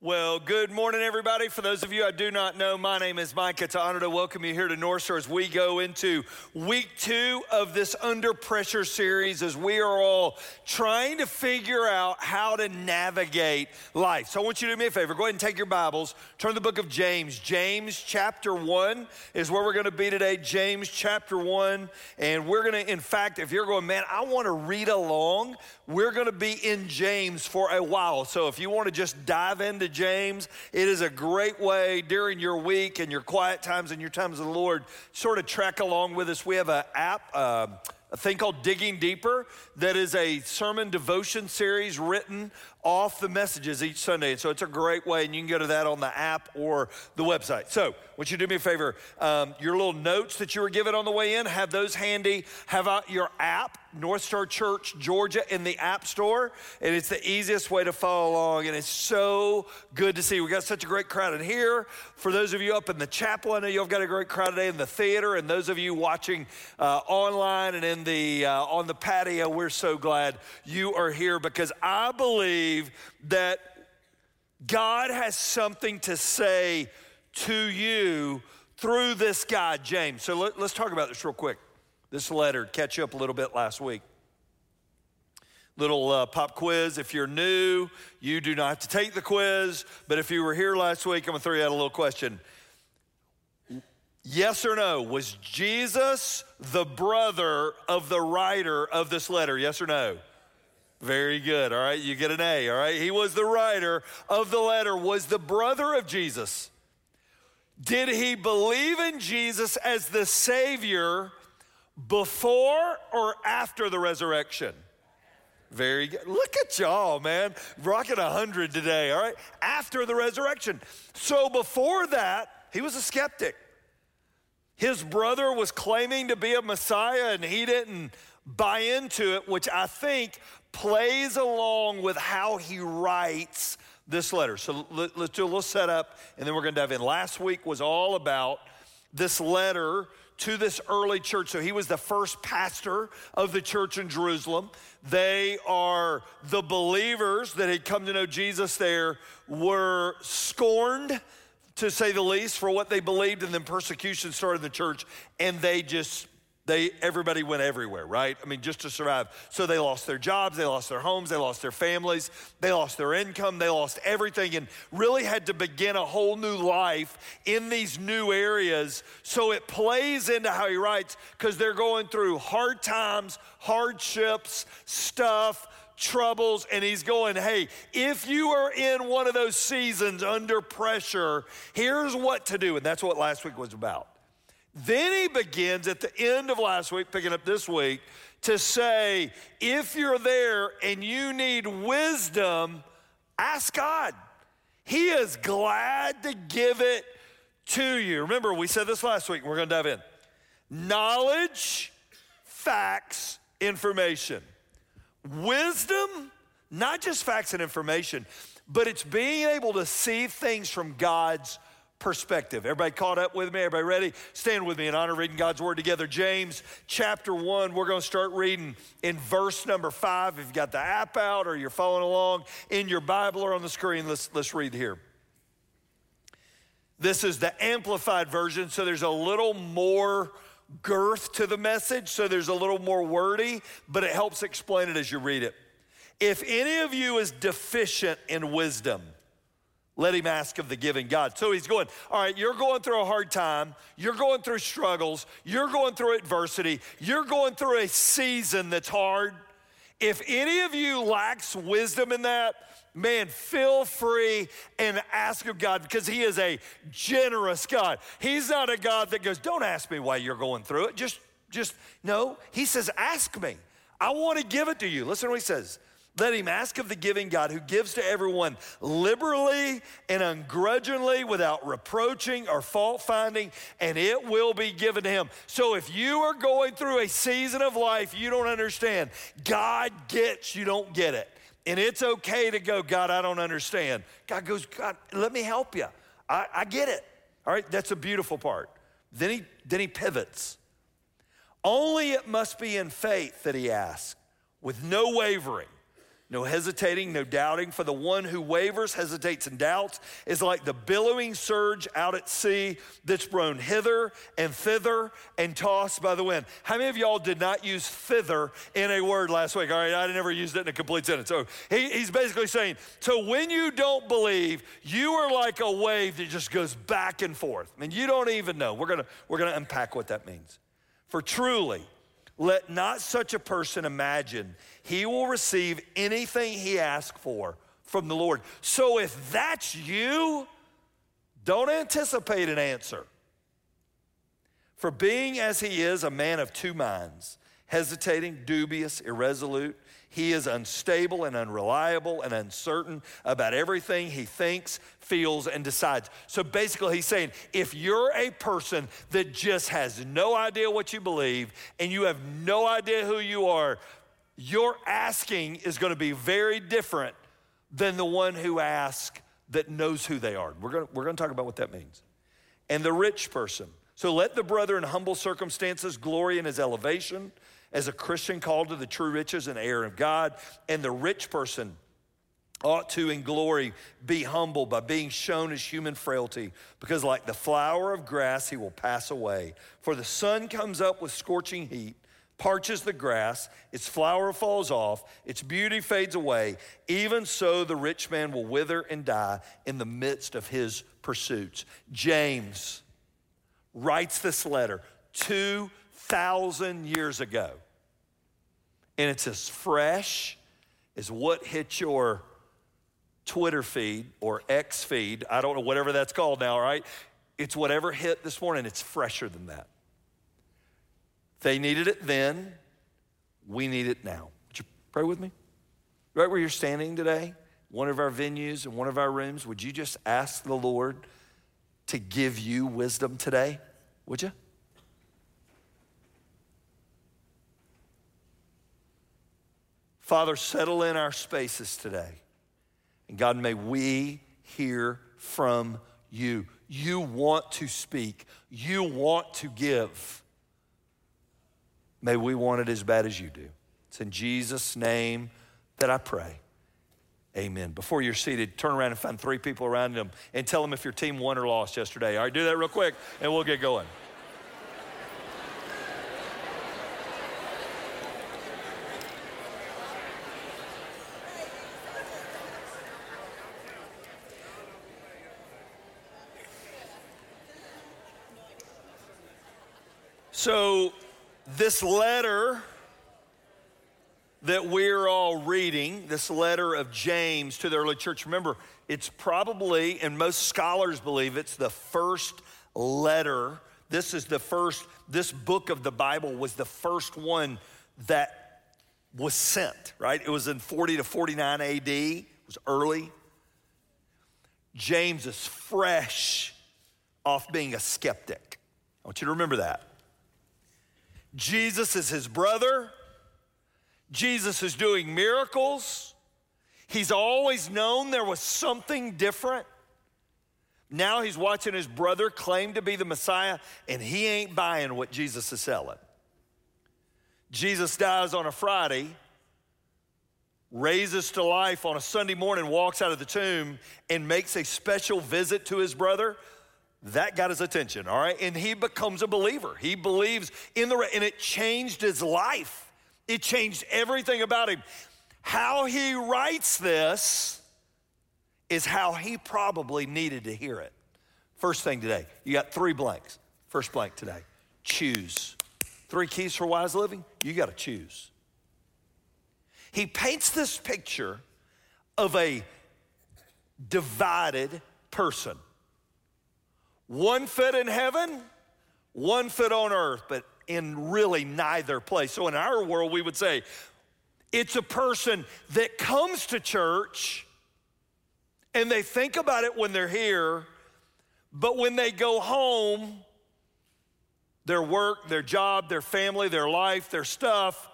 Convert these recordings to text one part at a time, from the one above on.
Well, good morning, everybody. For those of you I do not know, my name is Mike. It's an honor to welcome you here to North Star as we go into week two of this Under Pressure series as we are all trying to figure out how to navigate life. So I want you to do me a favor. Go ahead and take your Bibles, turn to the book of James. James chapter one is where we're going to be today. James chapter one. And we're going to, in fact, if you're going, man, I want to read along, we're going to be in James for a while. So if you want to just dive into James. It is a great way during your week and your quiet times and your times of the Lord, sort of track along with us. We have an app. Uh, a thing called Digging Deeper that is a sermon devotion series written off the messages each Sunday. And so it's a great way, and you can go to that on the app or the website. So, would you do me a favor? Um, your little notes that you were given on the way in, have those handy. Have out your app, North Star Church Georgia, in the App Store. And it's the easiest way to follow along. And it's so good to see. We got such a great crowd in here. For those of you up in the chapel, I know you've got a great crowd today in the theater. And those of you watching uh, online and in the, uh, on the patio, we're so glad you are here because I believe that God has something to say to you through this guy, James. So let, us talk about this real quick. This letter, catch up a little bit last week. Little uh, pop quiz. If you're new, you do not have to take the quiz. But if you were here last week, I'm gonna throw you out a little question. Yes or no? Was Jesus the brother of the writer of this letter? Yes or no? Very good. All right, you get an A. All right, he was the writer of the letter, was the brother of Jesus. Did he believe in Jesus as the Savior before or after the resurrection? Very good. Look at y'all, man. Rocking a hundred today, all right? After the resurrection. So before that, he was a skeptic. His brother was claiming to be a Messiah and he didn't buy into it, which I think plays along with how he writes this letter. So let, us do a little setup and then we're going to dive in. Last week was all about this letter to this early church. So he was the first pastor of the church in Jerusalem. They are the believers that had come to know Jesus there were scorned to say the least for what they believed and then persecution started in the church and they just they everybody went everywhere right i mean just to survive so they lost their jobs they lost their homes they lost their families they lost their income they lost everything and really had to begin a whole new life in these new areas so it plays into how he writes because they're going through hard times hardships stuff troubles and he's going, Hey, if you are in one of those seasons under pressure, here's what to do. And that's what last week was about. Then he begins at the end of last week, picking up this week, to say, if you're there and you need wisdom, ask God. He is glad to give it to you. Remember, we said this last week, we're going to dive in. Knowledge, facts, information. Wisdom, not just facts and information, but it's being able to see things from God's perspective. Everybody caught up with me? Everybody ready? Stand with me in honor reading God's word together. James chapter 1, we're going to start reading in verse number 5. If you've got the app out or you're following along in your Bible or on the screen, let's, let's read here. This is the amplified version, so there's a little more girth to the message, so there's a little more wordy, but it helps explain it as you read it. If any of you is deficient in wisdom, let him ask of the giving God. So he's going, All right, you're going through a hard time. You're going through struggles. You're going through adversity. You're going through a season that's hard. If any of you lacks wisdom in that, man, feel free and ask of God because He is a generous God. He's not a God that goes, Don't ask me why you're going through it. Just, just, no. He says, Ask me. I want to give it to you. Listen to what He says. Let him ask of the giving God who gives to everyone liberally and ungrudgingly without reproaching or fault finding, and it will be given to him. So if you are going through a season of life you don't understand, God gets, you don't get it. And it's okay to go, God, I don't understand. God goes, God, let me help you. I, I get it. All right, that's a beautiful part. Then he, then he pivots. Only it must be in faith that he asks, with no wavering. No hesitating, no doubting. For the one who wavers, hesitates, and doubts is like the billowing surge out at sea that's blown hither and thither and tossed by the wind. How many of y'all did not use thither in a word last week? All right, I never used it in a complete sentence. So he, he's basically saying, so when you don't believe, you are like a wave that just goes back and forth, and you don't even know. We're gonna we're gonna unpack what that means. For truly, let not such a person imagine he will receive anything he asks for from the Lord. So if that's you, don't anticipate an answer. For being as he is a man of two minds, hesitating, dubious, irresolute, he is unstable and unreliable and uncertain about everything he thinks, feels, and decides. So basically, he's saying if you're a person that just has no idea what you believe and you have no idea who you are, your asking is going to be very different than the one who asks that knows who they are. We're going, we're going to talk about what that means. And the rich person. So let the brother in humble circumstances glory in his elevation as a Christian called to the true riches and heir of God, and the rich person ought to in glory be humble by being shown his human frailty because like the flower of grass he will pass away. For the sun comes up with scorching heat parches the grass its flower falls off its beauty fades away. Even so the rich man will wither and die in the midst of his pursuits. James writes this letter 2,000 years ago. And it's as fresh as what hit your Twitter feed or X feed. I don't know, whatever that's called now, right? It's whatever hit this morning, it's fresher than that. They needed it then, we need it now. Would you pray with me? Right where you're standing today, one of our venues and one of our rooms, would you just ask the Lord to give you wisdom today? Would you? Father, settle in our spaces today. And God, may we hear from you. You want to speak, you want to give. May we want it as bad as you do. It's in Jesus' name that I pray. Amen. Before you're seated, turn around and find three people around them and tell them if your team won or lost yesterday. All right, do that real quick and we'll get going. So, this letter that we're all reading, this letter of James to the early church, remember, it's probably, and most scholars believe it's the first letter. This is the first, this book of the Bible was the first one that was sent, right? It was in 40 to 49 AD, it was early. James is fresh off being a skeptic. I want you to remember that. Jesus is his brother. Jesus is doing miracles. He's always known there was something different. Now he's watching his brother claim to be the Messiah, and he ain't buying what Jesus is selling. Jesus dies on a Friday, raises to life on a Sunday morning, walks out of the tomb, and makes a special visit to his brother. That got his attention, all right? And he becomes a believer. He believes in the, and it changed his life. It changed everything about him. How he writes this is how he probably needed to hear it. First thing today, you got three blanks. First blank today choose. Three keys for wise living, you got to choose. He paints this picture of a divided person one foot in heaven, one foot on earth, but in really neither place. So in our world, we would say it's a person that comes to church and they think about it when they're here, but when they go home, their work, their job, their family, their life, their stuff,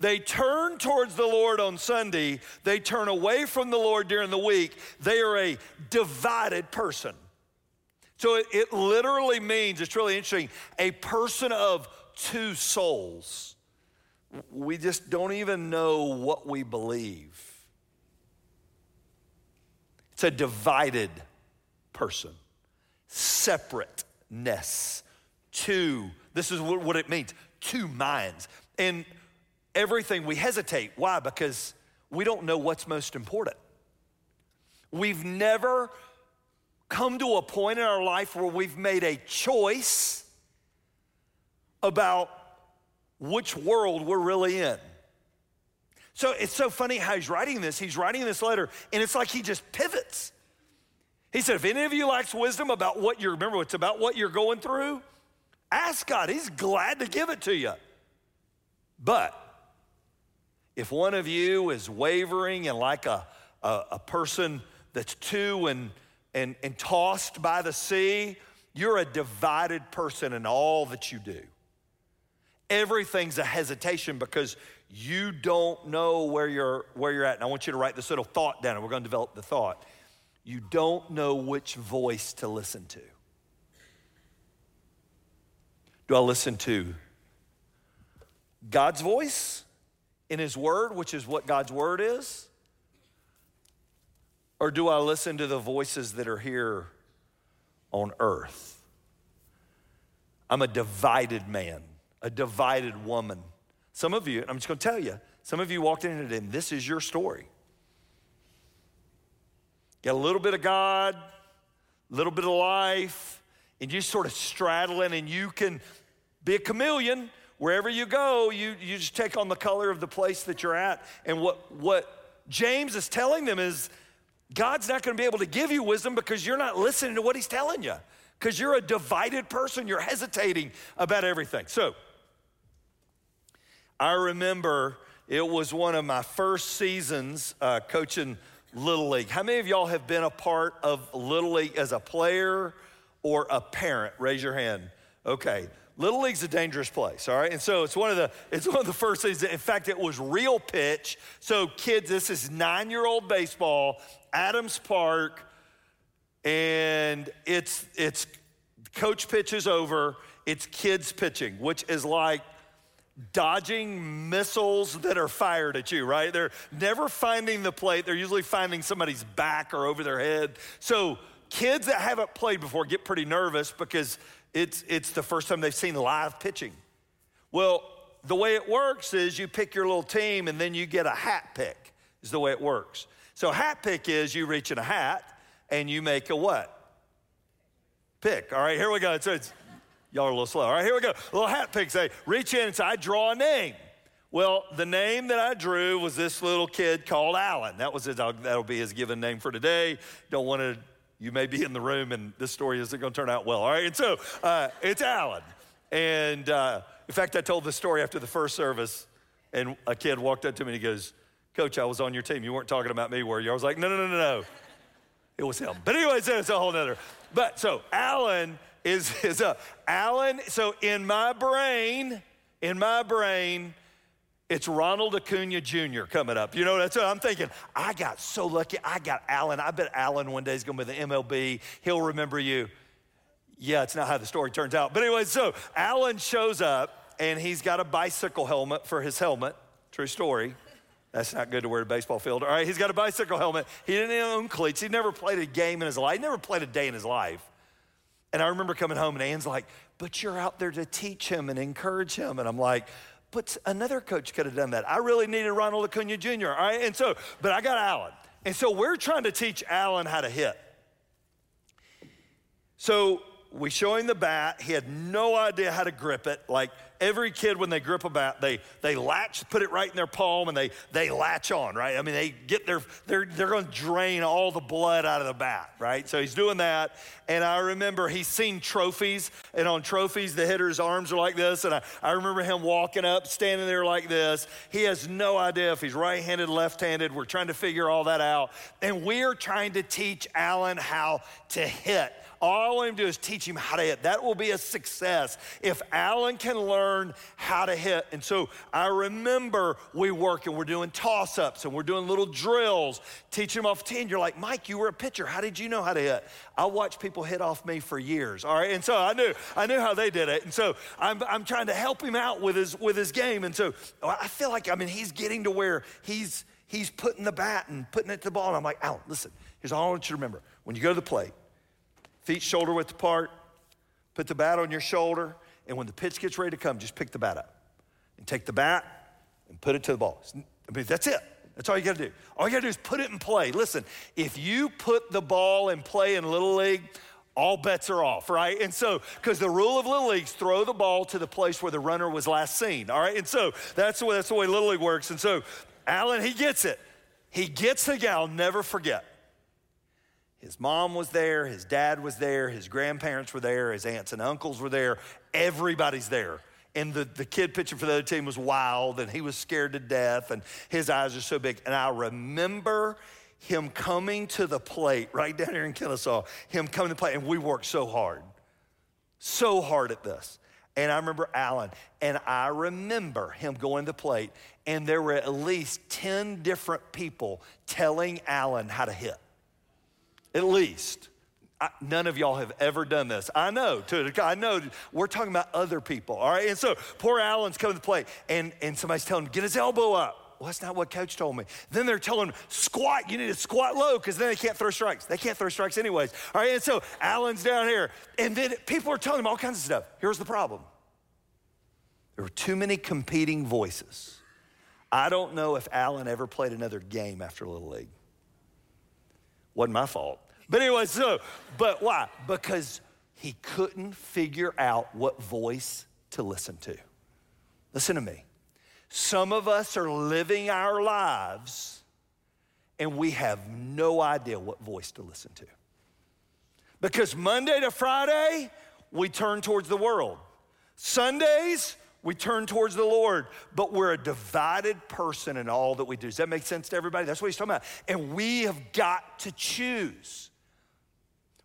they turn towards the Lord on Sunday, they turn away from the Lord during the week. They are a divided person. So it, it literally means, it's really interesting, a person of two souls. We just don't even know what we believe. It's a divided person, separateness, two. This is what it means two minds. And everything we hesitate. Why? Because we don't know what's most important. We've never come to a point in our life where we've made a choice about which world we're really in. So it's so funny how he's writing this. He's writing this letter, and it's like he just pivots. He said, if any of you lacks wisdom about what you're, remember, it's about what you're going through, ask God. He's glad to give it to you. But if one of you is wavering and like a, a, a person that's to and, and, and tossed by the sea, you're a divided person in all that you do. Everything's a hesitation because you don't know where you're, where you're at. And I want you to write this little thought down, and we're going to develop the thought. You don't know which voice to listen to. Do I listen to God's voice in His Word, which is what God's Word is? Or do I listen to the voices that are here on earth? I'm a divided man, a divided woman. Some of you, I'm just gonna tell you, some of you walked in and this is your story. Got a little bit of God, a little bit of life, and you sort of straddling, and you can be a chameleon wherever you go, you, you just take on the color of the place that you're at. And what, what James is telling them is God's not going to be able to give you wisdom because you're not listening to what he's telling you, because you're a divided person. You're hesitating about everything. So, I remember it was one of my first seasons uh, coaching Little League. How many of y'all have been a part of Little League as a player or a parent? Raise your hand. Okay. Little League's a dangerous place, all right? And so it's one of the it's one of the first things. That, in fact, it was real pitch. So kids, this is nine-year-old baseball, Adams Park, and it's it's coach pitches over. It's kids pitching, which is like dodging missiles that are fired at you, right? They're never finding the plate. They're usually finding somebody's back or over their head. So kids that haven't played before get pretty nervous because it's, it's the first time they've seen live pitching. Well, the way it works is you pick your little team and then you get a hat pick, is the way it works. So, hat pick is you reach in a hat and you make a what? Pick. All right, here we go. So it's, y'all are a little slow. All right, here we go. Little hat pick. Say, reach in and say, I draw a name. Well, the name that I drew was this little kid called Alan. That was his, that'll be his given name for today. Don't want to you may be in the room and this story isn't going to turn out well. All right. And so uh, it's Alan. And uh, in fact, I told the story after the first service, and a kid walked up to me and he goes, Coach, I was on your team. You weren't talking about me, were you? I was like, No, no, no, no, no. It was him. But anyways, it's a whole nother. But so Alan is, is a, Alan, so in my brain, in my brain, it's Ronald Acuna Jr. coming up. You know, that's what I'm thinking. I got so lucky. I got Alan. I bet Alan one day is going to be the MLB. He'll remember you. Yeah, it's not how the story turns out. But anyway, so Alan shows up and he's got a bicycle helmet for his helmet. True story. That's not good to wear a baseball field. All right, he's got a bicycle helmet. He didn't own cleats. He never played a game in his life. He never played a day in his life. And I remember coming home and Ann's like, but you're out there to teach him and encourage him. And I'm like, but another coach could have done that. I really needed Ronald Acuna Jr., all right? And so, but I got Alan. And so we're trying to teach Alan how to hit. So we show him the bat. He had no idea how to grip it. Like every kid, when they grip a bat, they, they latch, put it right in their palm, and they, they latch on, right? I mean, they get their, they're, they're going to drain all the blood out of the bat, right? So he's doing that. And I remember he's seen trophies, and on trophies, the hitter's arms are like this. And I, I remember him walking up, standing there like this. He has no idea if he's right handed, left handed. We're trying to figure all that out. And we're trying to teach Alan how to hit. All I want him to do is teach him how to hit. That will be a success if Alan can learn how to hit. And so I remember we work and we're doing toss ups and we're doing little drills, teaching him off 10. You're like, Mike, you were a pitcher. How did you know how to hit? I watched people hit off me for years. All right. And so I knew, I knew how they did it. And so I'm, I'm trying to help him out with his, with his game. And so I feel like, I mean, he's getting to where he's, he's putting the bat and putting it to the ball. And I'm like, Alan, listen, Here's all I want you to remember. When you go to the plate, feet shoulder width apart, put the bat on your shoulder, and when the pitch gets ready to come, just pick the bat up and take the bat and put it to the ball. I mean, that's it. That's all you got to do. All you got to do is put it in play. Listen, if you put the ball in play in Little League, all bets are off, right? And so, because the rule of Little League is throw the ball to the place where the runner was last seen, all right? And so that's the way, that's the way Little League works. And so Alan, he gets it. He gets the I'll never forget. His mom was there, his dad was there, his grandparents were there, his aunts and uncles were there. Everybody's there and the, the kid pitching for the other team was wild and he was scared to death and his eyes are so big. And I remember him coming to the plate right down here in Kennesaw, him coming to the plate, and we worked so hard, so hard at this. And I remember Alan, and I remember him going to the plate, and there were at least 10 different people telling Alan how to hit. At least. I, none of y'all have ever done this. I know, to, I know we're talking about other people, all right? And so poor Alan's coming to play, and, and somebody's telling him, get his elbow up. Well, that's not what coach told me. Then they're telling him, squat, you need to squat low because then they can't throw strikes. They can't throw strikes anyways. All right, and so Alan's down here. And then people are telling him all kinds of stuff. Here's the problem there were too many competing voices. I don't know if Alan ever played another game after Little League. Wasn't my fault. But anyway, so, but why? Because he couldn't figure out what voice to listen to. Listen to me. Some of us are living our lives and we have no idea what voice to listen to. Because Monday to Friday, we turn towards the world. Sundays, we turn towards the Lord, but we're a divided person in all that we do. Does that make sense to everybody? That's what he's talking about. And we have got to choose.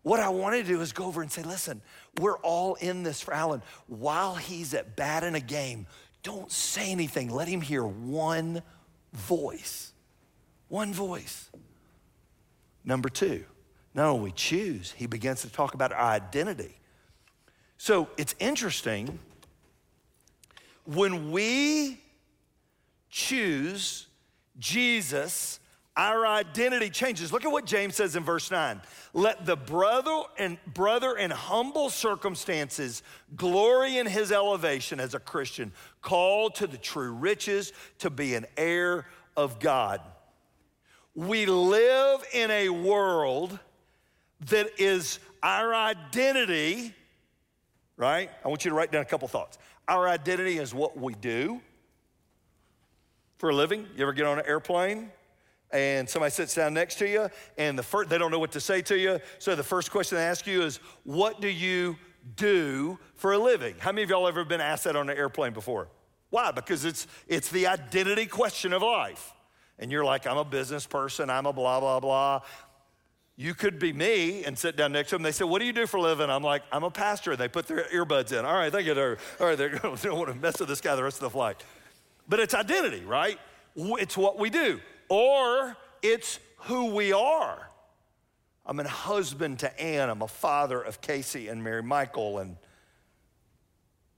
What I want to do is go over and say, listen, we're all in this for Alan. While he's at bat in a game, don't say anything. Let him hear one voice. One voice. Number two, no, we choose. He begins to talk about our identity. So it's interesting when we choose Jesus our identity changes. Look at what James says in verse 9. Let the brother and brother in humble circumstances glory in his elevation as a Christian, called to the true riches to be an heir of God. We live in a world that is our identity, right? I want you to write down a couple thoughts. Our identity is what we do for a living. You ever get on an airplane? and somebody sits down next to you and the first, they don't know what to say to you so the first question they ask you is what do you do for a living? How many of y'all ever been asked that on an airplane before? Why? Because it's it's the identity question of life. And you're like i'm a business person. I'm a blah blah blah you could be me and sit down next to them. They said, What do you do for a living? I'm like, I'm a pastor. They put their earbuds in. All right, thank you. All right, they don't want to mess with this guy the rest of the flight. But it's identity, right? It's what we do or it's who we are. I'm a husband to Ann. I'm a father of Casey and Mary Michael, and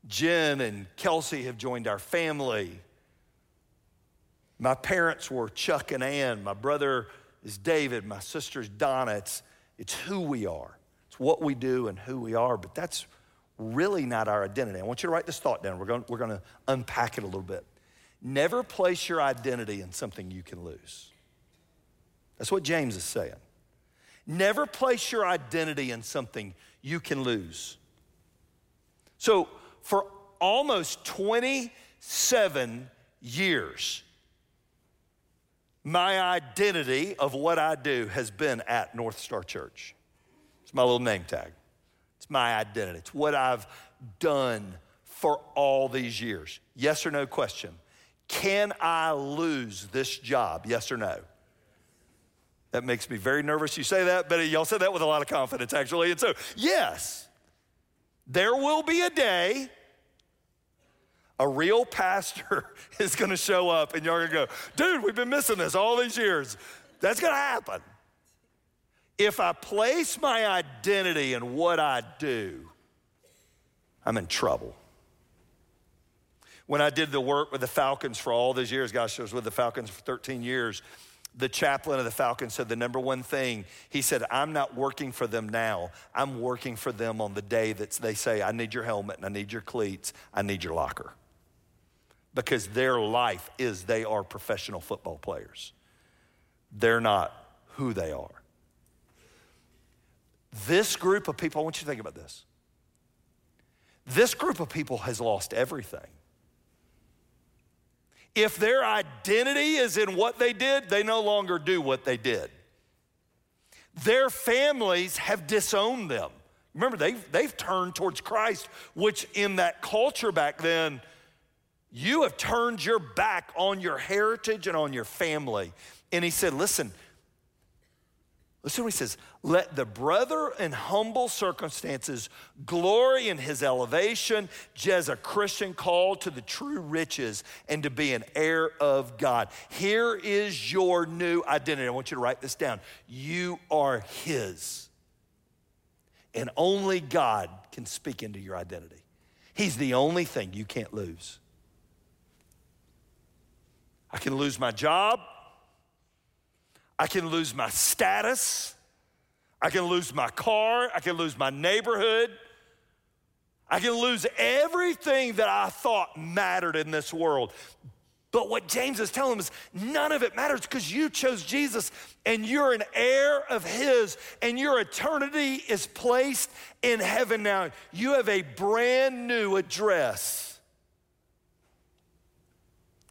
Jen and Kelsey have joined our family. My parents were Chuck and Ann. My brother is David. My sister's Donna. It's, it's who we are, it's what we do and who we are, but that's really not our identity. I want you to write this thought down. We're going, we're going to unpack it a little bit. Never place your identity in something you can lose. That's what James is saying. Never place your identity in something you can lose. So, for almost 27 years, my identity of what I do has been at North Star Church. It's my little name tag. It's my identity. It's what I've done for all these years. Yes or no question. Can I lose this job? Yes or no? That makes me very nervous. You say that, but y'all said that with a lot of confidence, actually. And so, yes, there will be a day a real pastor is gonna show up and you're gonna go, dude, we've been missing this all these years. That's gonna happen. If I place my identity in what I do, I'm in trouble when I did the work with the Falcons for all those years, gosh, I was with the Falcons for 13 years. the chaplain of the Falcons said the number one thing, he said, I'm not working for them now. I'm working for them on the day that they say, I need your helmet and I need your cleats, I need your locker. Because their life is they are professional football players. They're not who they are. This group of people, I want you to think about this. This group of people has lost everything. If their identity is in what they did, they no longer do what they did. Their families have disowned them. Remember, they've, they've turned towards Christ, which in that culture back then, you have turned your back on your heritage and on your family. And he said, Listen, Listen what he says. Let the brother in humble circumstances glory in his elevation, as a Christian called to the true riches and to be an heir of God. Here is your new identity. I want you to write this down. You are his. And only God can speak into your identity. He's the only thing you can't lose. I can lose my job. I can lose my status. I can lose my car. I can lose my neighborhood. I can lose everything that I thought mattered in this world. But what James is telling him is none of it matters because you chose Jesus and you're an heir of his and your eternity is placed in heaven now. You have a brand new address.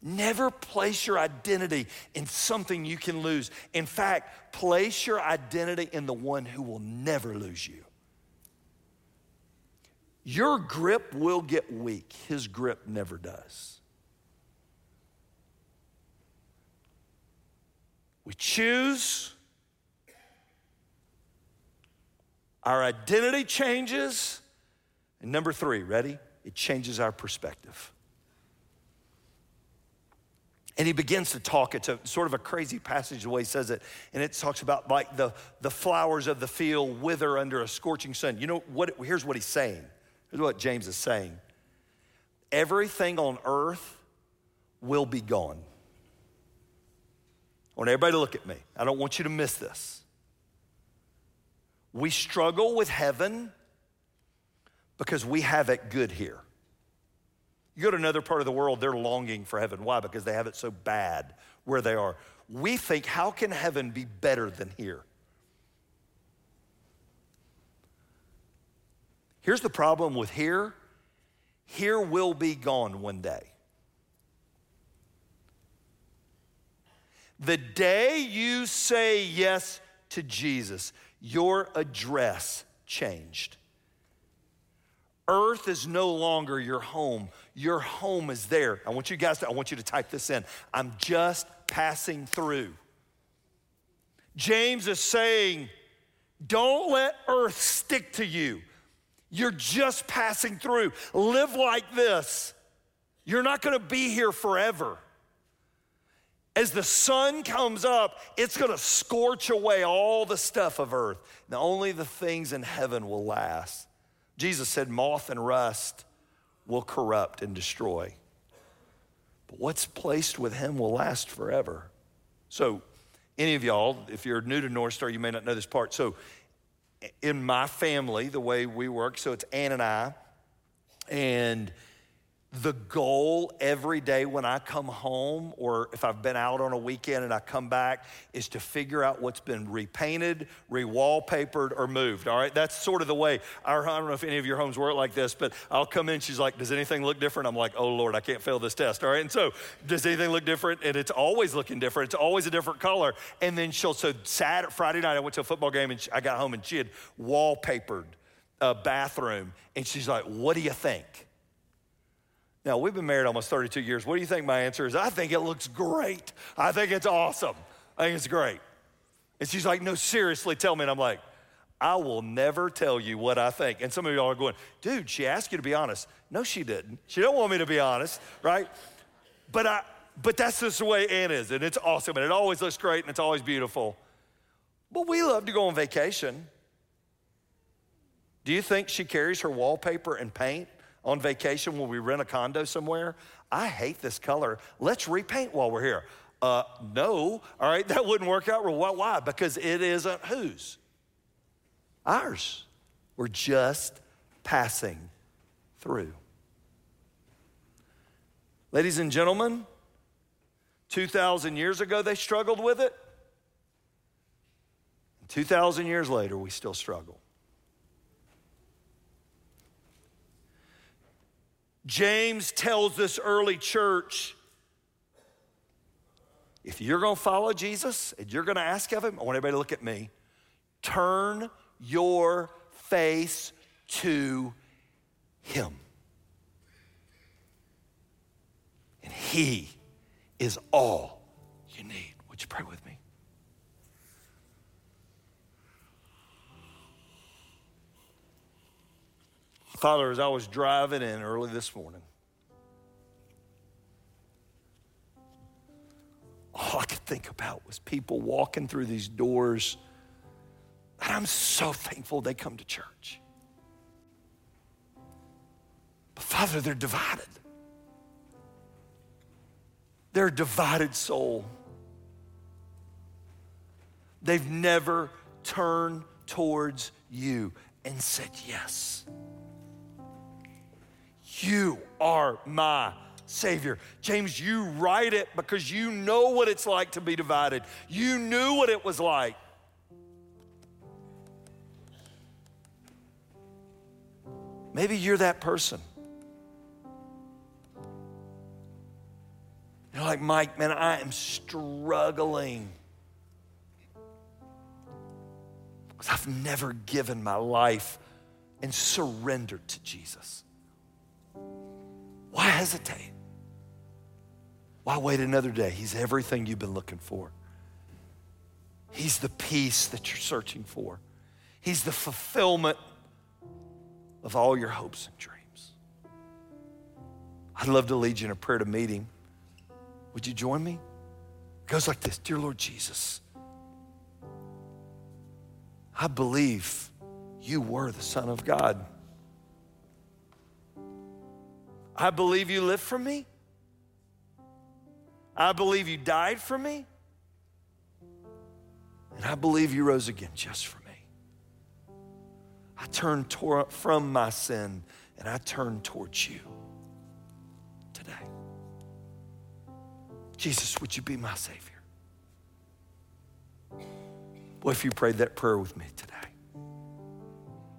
Never place your identity in something you can lose. In fact, place your identity in the one who will never lose you. Your grip will get weak, his grip never does. We choose, our identity changes, and number three, ready? It changes our perspective. And he begins to talk. It's a sort of a crazy passage the way he says it. And it talks about like the, the flowers of the field wither under a scorching sun. You know what? Here's what he's saying. Here's what James is saying. Everything on earth will be gone. I want everybody to look at me. I don't want you to miss this. We struggle with heaven because we have it good here. You go to another part of the world, they're longing for heaven. Why? Because they have it so bad where they are. We think, how can heaven be better than here? Here's the problem with here here will be gone one day. The day you say yes to Jesus, your address changed. Earth is no longer your home. Your home is there. I want you guys to, I want you to type this in. I'm just passing through. James is saying, don't let earth stick to you. You're just passing through. Live like this. You're not gonna be here forever. As the sun comes up, it's gonna scorch away all the stuff of earth. Now, only the things in heaven will last. Jesus said, Moth and rust will corrupt and destroy. But what's placed with him will last forever. So, any of y'all, if you're new to North Star, you may not know this part. So, in my family, the way we work, so it's Ann and I, and the goal every day when I come home or if I've been out on a weekend and I come back is to figure out what's been repainted, rewallpapered, or moved. All right, that's sort of the way. Our, I don't know if any of your homes work like this, but I'll come in. She's like, "Does anything look different?" I'm like, "Oh Lord, I can't fail this test." All right, and so does anything look different? And it's always looking different. It's always a different color. And then she'll. So Saturday, Friday night, I went to a football game and I got home and she had wallpapered a bathroom, and she's like, "What do you think?" Now, we've been married almost 32 years. What do you think my answer is? I think it looks great. I think it's awesome. I think it's great. And she's like, No, seriously, tell me. And I'm like, I will never tell you what I think. And some of y'all are going, Dude, she asked you to be honest. No, she didn't. She don't want me to be honest, right? But I, but that's just the way Ann is, and it's awesome, and it always looks great, and it's always beautiful. But we love to go on vacation. Do you think she carries her wallpaper and paint on vacation when we rent a condo somewhere. I hate this color. Let's repaint while we're here. Uh, no, all right, that wouldn't work out. Well, why? Because it isn't whose? Ours. We're just passing through. Ladies and gentlemen, 2,000 years ago they struggled with it. 2,000 years later, we still struggle. James tells this early church if you're going to follow Jesus and you're going to ask of him, I want everybody to look at me. Turn your face to him. And he is all you need. Would you pray with me? Father, as I was driving in early this morning, all I could think about was people walking through these doors. And I'm so thankful they come to church. But Father, they're divided. They're a divided soul. They've never turned towards you and said yes. You are my Savior. James, you write it because you know what it's like to be divided. You knew what it was like. Maybe you're that person. You're like, Mike, man, I am struggling. Because I've never given my life and surrendered to Jesus. Hesitate? Why wait another day? He's everything you've been looking for. He's the peace that you're searching for. He's the fulfillment of all your hopes and dreams. I'd love to lead you in a prayer to meet him. Would you join me? It goes like this Dear Lord Jesus, I believe you were the Son of God. I believe you lived for me. I believe you died for me. And I believe you rose again just for me. I turn tor- from my sin and I turn towards you today. Jesus, would you be my Savior? Well, if you prayed that prayer with me today,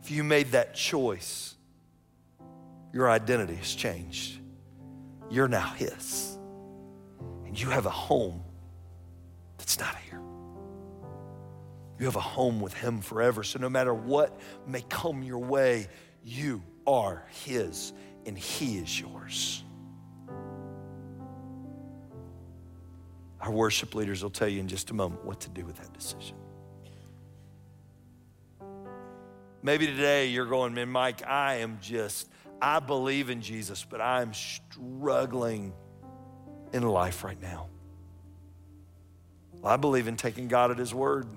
if you made that choice, your identity has changed. You're now His. And you have a home that's not here. You have a home with Him forever. So no matter what may come your way, you are His and He is yours. Our worship leaders will tell you in just a moment what to do with that decision. Maybe today you're going, man, Mike, I am just I believe in Jesus, but I'm struggling in life right now. Well, I believe in taking God at His word.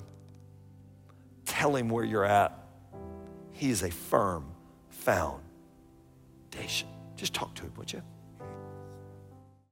Tell Him where you're at. He is a firm foundation. Just talk to Him, would you?